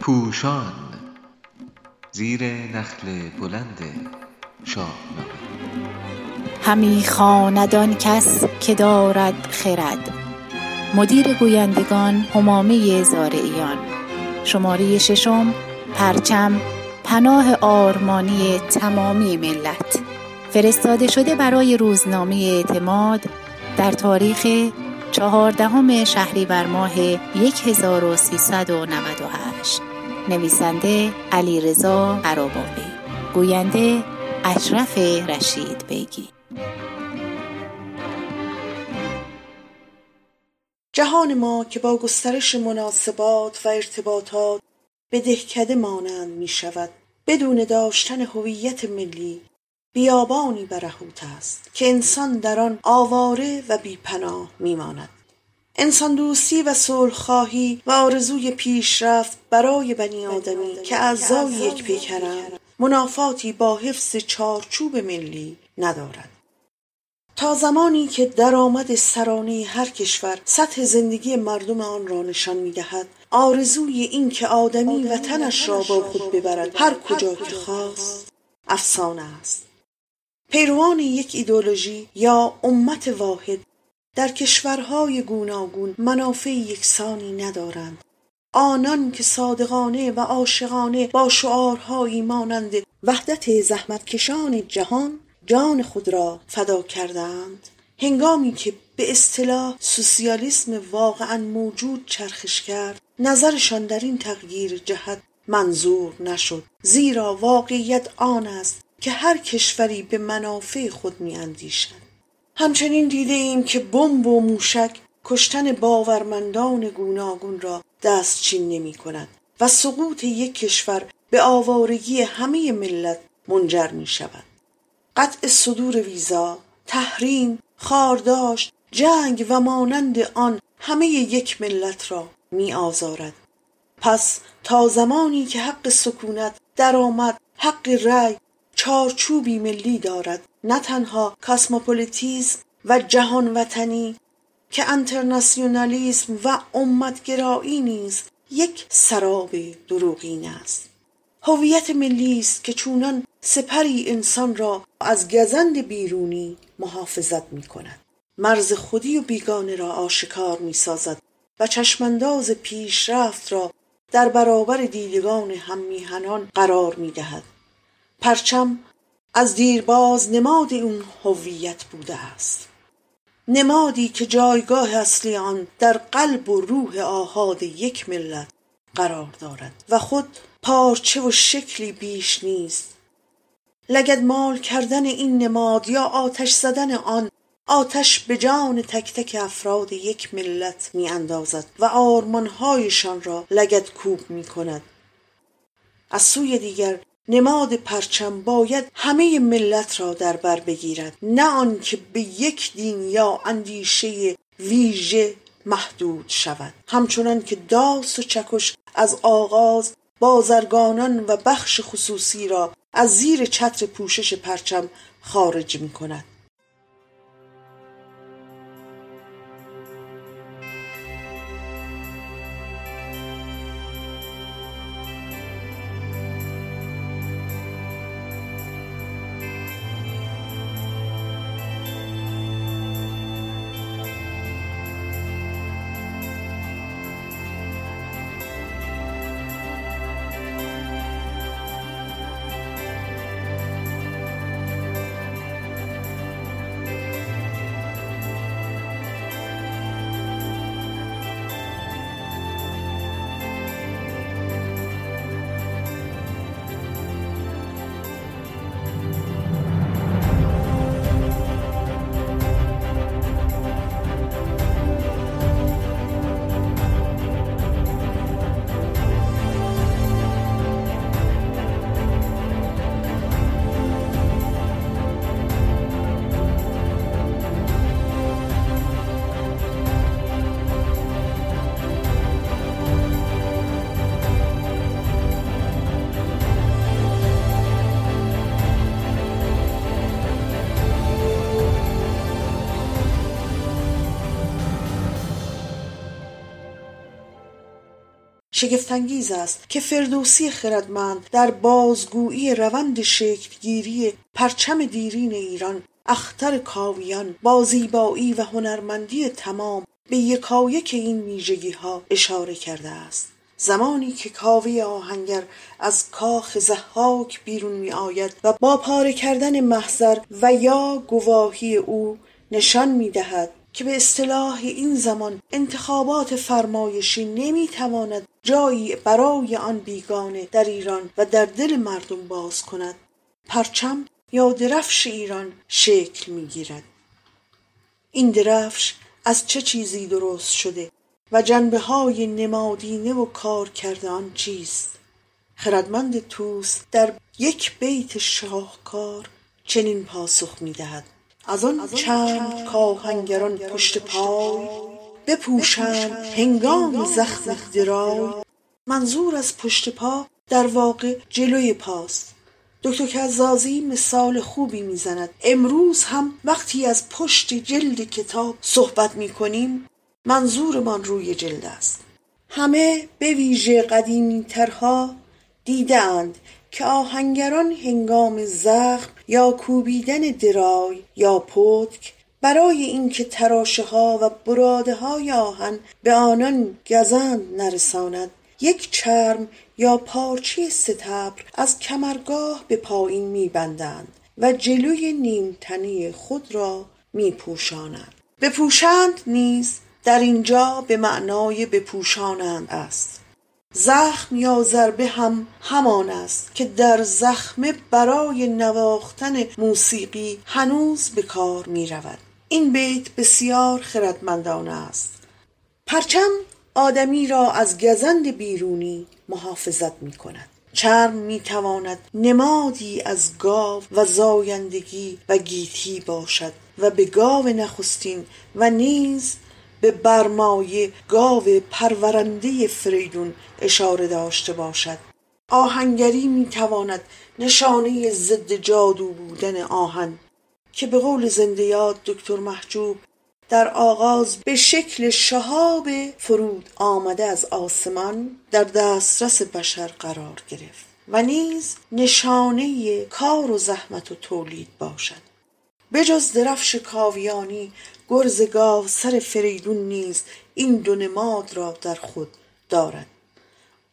پوشان زیر نخل بلند شاهنامه همی خواند آن کس که دارد خرد. مدیر گویندگان همامه زارعیان. شماره ششم پرچم پناه آرمانی تمامی ملت. فرستاده شده برای روزنامه اعتماد در تاریخ چهاردهم شهریور ماه 1398 نویسنده علیرضا قراباقی گوینده اشرف رشید بیگی. جهان ما که با گسترش مناسبات و ارتباطات به دهکده مانند می شود بدون داشتن هویت ملی بیابانی برهوت است که انسان در آن آواره و بیپناه میماند. انسان دوستی و صلحخواهی و آرزوی پیشرفت برای بنی آدمی که اعضای یک پیکرند منافاتی با حفظ چارچوب ملی ندارد تا زمانی که درآمد سرانه هر کشور سطح زندگی مردم آن را نشان می‌دهد آرزوی این که آدمی وطنش را با خود ببرد هر کجا که خواست. افسانه است. پیروان یک ایدولوژی یا امت واحد در کشورهای گوناگون منافع یکسانی ندارند. آنان که صادقانه و عاشقانه با شعارهایی مانند وحدت زحمتکشان جهان جان خود را فدا کردند هنگامی که به اصطلاح سوسیالیسم واقعا موجود چرخش کرد نظرشان در این تغییر جهت منظور نشد زیرا واقعیت آن است که هر کشوری به منافع خود میاندیشد همچنین دیده ایم که بمب و موشک کشتن باورمندان گوناگون را دستچین نمی کند و سقوط یک کشور به آوارگی همه ملت منجر می شود. قطع صدور ویزا تحریم خارداشت جنگ و مانند آن همه یک ملت را می آزارد. پس تا زمانی که حق سکونت درآمد حق رأی چارچوبی ملی دارد. نه تنها کاسموپولیتیسم و جهان وطنی که انترناسیونالیسم و امتگرایی نیز یک سراب دروغین است. هویت ملی است که چونان سپری انسان را از گزند بیرونی محافظت می کند مرز خودی و بیگانه را آشکار می سازد و چشمانداز پیشرفت را در برابر دیدگان هم میهنان قرار می دهد پرچم از دیرباز نماد اون هویت بوده است. نمادی که جایگاه اصلی آن در قلب و روح آهاد یک ملت قرار دارد و خود پارچه و شکلی بیش نیست. مال کردن این نماد یا آتش زدن آن آتش به جان تک تک افراد یک ملت می اندازد و آرمانهایشان را لگد کوب می کند از سوی دیگر نماد پرچم باید همه ملت را در بر بگیرد نه آنکه به یک دین یا اندیشه ویژه محدود شود. همچنان که داس و چکش از آغاز بازرگانان و بخش خصوصی را از زیر چتر پوشش پرچم خارج می کند شگفتانگیز است که فردوسی خردمند در بازگویی روند شکلگیری پرچم دیرین ایران اختر کاویان با زیبایی و هنرمندی تمام به یکایک این ویژگی ها اشاره کرده است. زمانی که کاوه آهنگر از کاخ زحاک بیرون می آید و با پاره کردن محضر و یا گواهی او نشان می دهد که به اصطلاح این زمان انتخابات فرمایشی نمی تواند جایی برای آن بیگانه در ایران و در دل مردم باز کند. پرچم یا درفش ایران شکل می گیرد این درفش از چه چیزی درست شده و جنبه های نمادینه و کار کرده آن چیست؟ خردمند توس در یک بیت شاهکار چنین پاسخ می دهد از آن چند کاهنگران پشت پای بپوشند هنگام زخم درای منظور از پشت پا در واقع جلوی پاست. دکتر کزازی مثال خوبی می‌زند. امروز هم وقتی از پشت جلد کتاب صحبت می کنیم منظورمان روی جلد است. همه به ویژه قدیمی ترها دیدند که آهنگران هنگام زخم یا کوبیدن درای یا پتک برای اینکه تراشه ها و براده های آهن به آنان گزند نرساند. یک چرم یا پارچه ستبر از کمرگاه به پایین میبندند و جلوی نیمتنه خود را میپوشانند. بپوشند نیز در اینجا به معنای بپوشانند است. زخم یا ضربه هم همان است که در زخمه برای نواختن موسیقی هنوز به کار می رود این بیت بسیار خردمندانه است. پرچم آدمی را از گزند بیرونی محافظت می کند چرم می تواند نمادی از گاو و زایندگی و گیتی باشد و به گاو نخستین و نیز به برمایه گاو پرورنده فریدون اشاره داشته باشد. آهنگری می تواند نشانه ضد جادو بودن آهن که به قول زنده یاد دکتر محجوب در آغاز به شکل شهاب فرود آمده از آسمان در دسترس بشر قرار گرفت و نیز نشانه کار و زحمت و تولید باشد. بجز درفش کاویانی گرز گاو سر فریدون نیز این دو نماد را در خود دارد.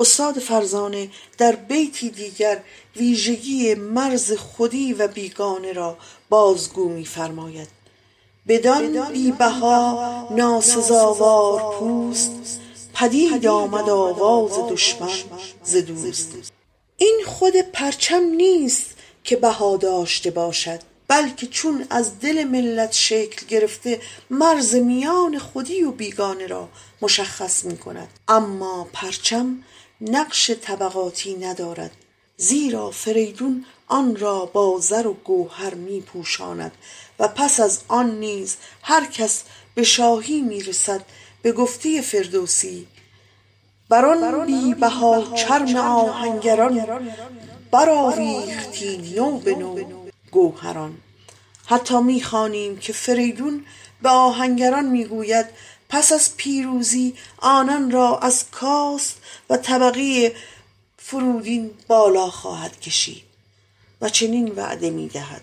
استاد فرزانه در بیتی دیگر ویژگی مرز خودی و بیگانه را بازگو می‌فرماید. بدان بی بها ناسزاوار پوست پدید آمد آواز دشمن ز دوست. این خود پرچم نیست که بها داشته باشد بلکه چون از دل ملت شکل گرفته مرز میان خودی و بیگانه را مشخص می کند اما پرچم نقش طبقاتی ندارد. زیرا فریدون آن را با زر و گوهر می پوشاند و پس از آن نیز هر کس به شاهی می رسد به گفته فردوسی. بر آن بی بها چرم آهنگران برآویختی نو به نو گوهران. حتی می‌خوانیم که فریدون به آهنگران می‌گوید پس از پیروزی آنان را از کاست و طبقه فرودین بالا خواهد کشید و چنین وعده می‌دهد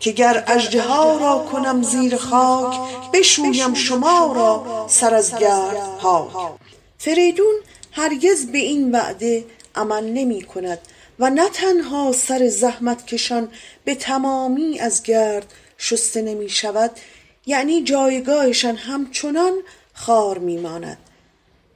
که گر اژدها را کنم زیر خاک بشویم شما را سر از گرد پاک. فریدون هرگز به این وعده عمل نمی کند و نه تنها سر زحمت کشان به تمامی از گرد شسته نمی شود یعنی جایگاهشان همچنان خار می ماند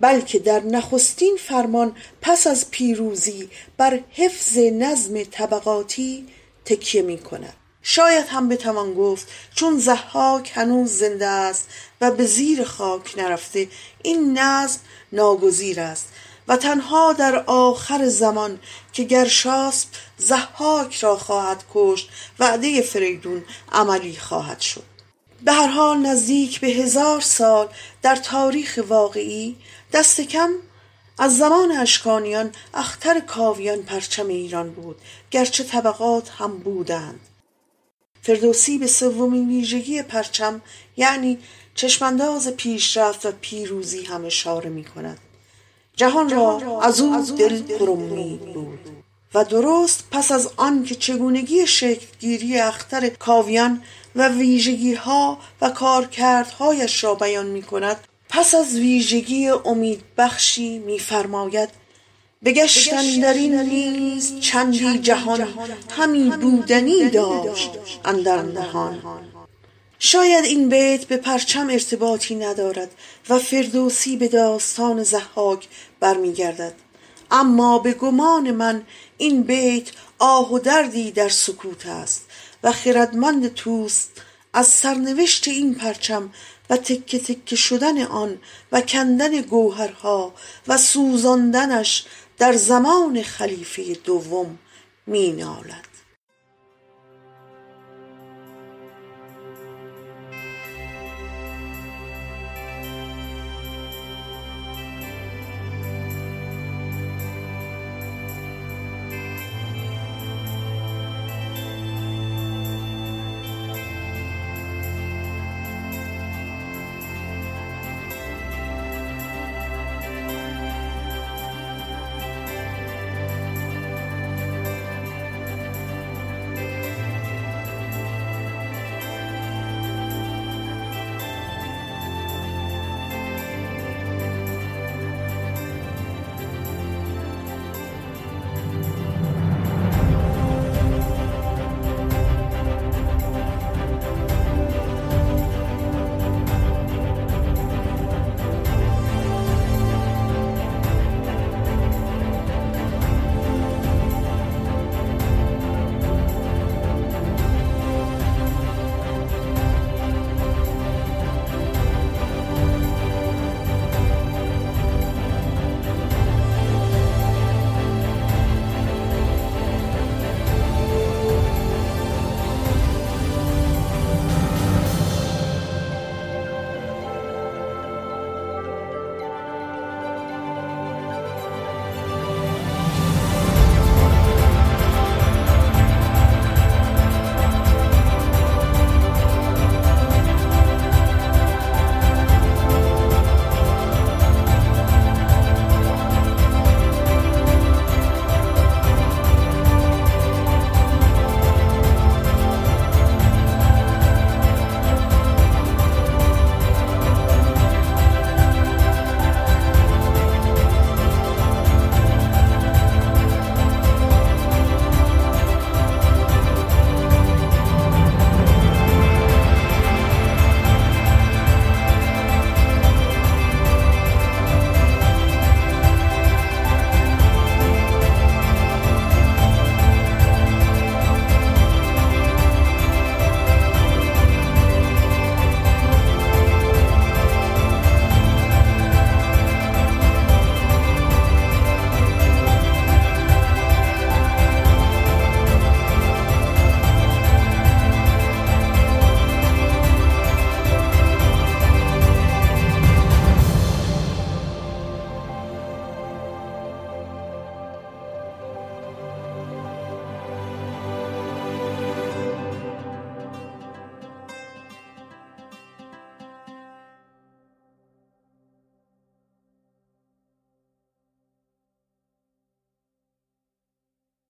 بلکه در نخستین فرمان پس از پیروزی بر حفظ نظم طبقاتی تکیه می کند شاید هم بتوان گفت چون زحاک هنوز زنده است و به زیر خاک نرفته این نظم ناگزیر است و تنها در آخر زمان که گرشاسب زحاک را خواهد کشت وعده فریدون عملی خواهد شد. به هر حال نزدیک به هزار سال در تاریخ واقعی دست کم از زمان اشکانیان اختر کاویان پرچم ایران بود گرچه طبقات هم بودند. فردوسی به سومین ویژگی پرچم یعنی چشمانداز پیشرفت و پیروزی هم اشاره می کند جهان را از او دل پرامید بود. و درست پس از آن که چگونگی شکلگیری اختر کاویان و ویژگی ها و کارکردهایش را بیان می کند پس از ویژگی امید بخشی میفرماید بگشتن در این نیز چندی جهان همی بودنی داشت اندر نهان. شاید این بیت به پرچم ارتباطی ندارد و فردوسی به داستان زحاک برمیگردد اما به گمان من این بیت آه و دردی در سکوت است. و خردمند توست. از سرنوشت این پرچم و تکه تکه شدن آن و کندن گوهرها و سوزاندنش در زمان خلیفه دوم می نالد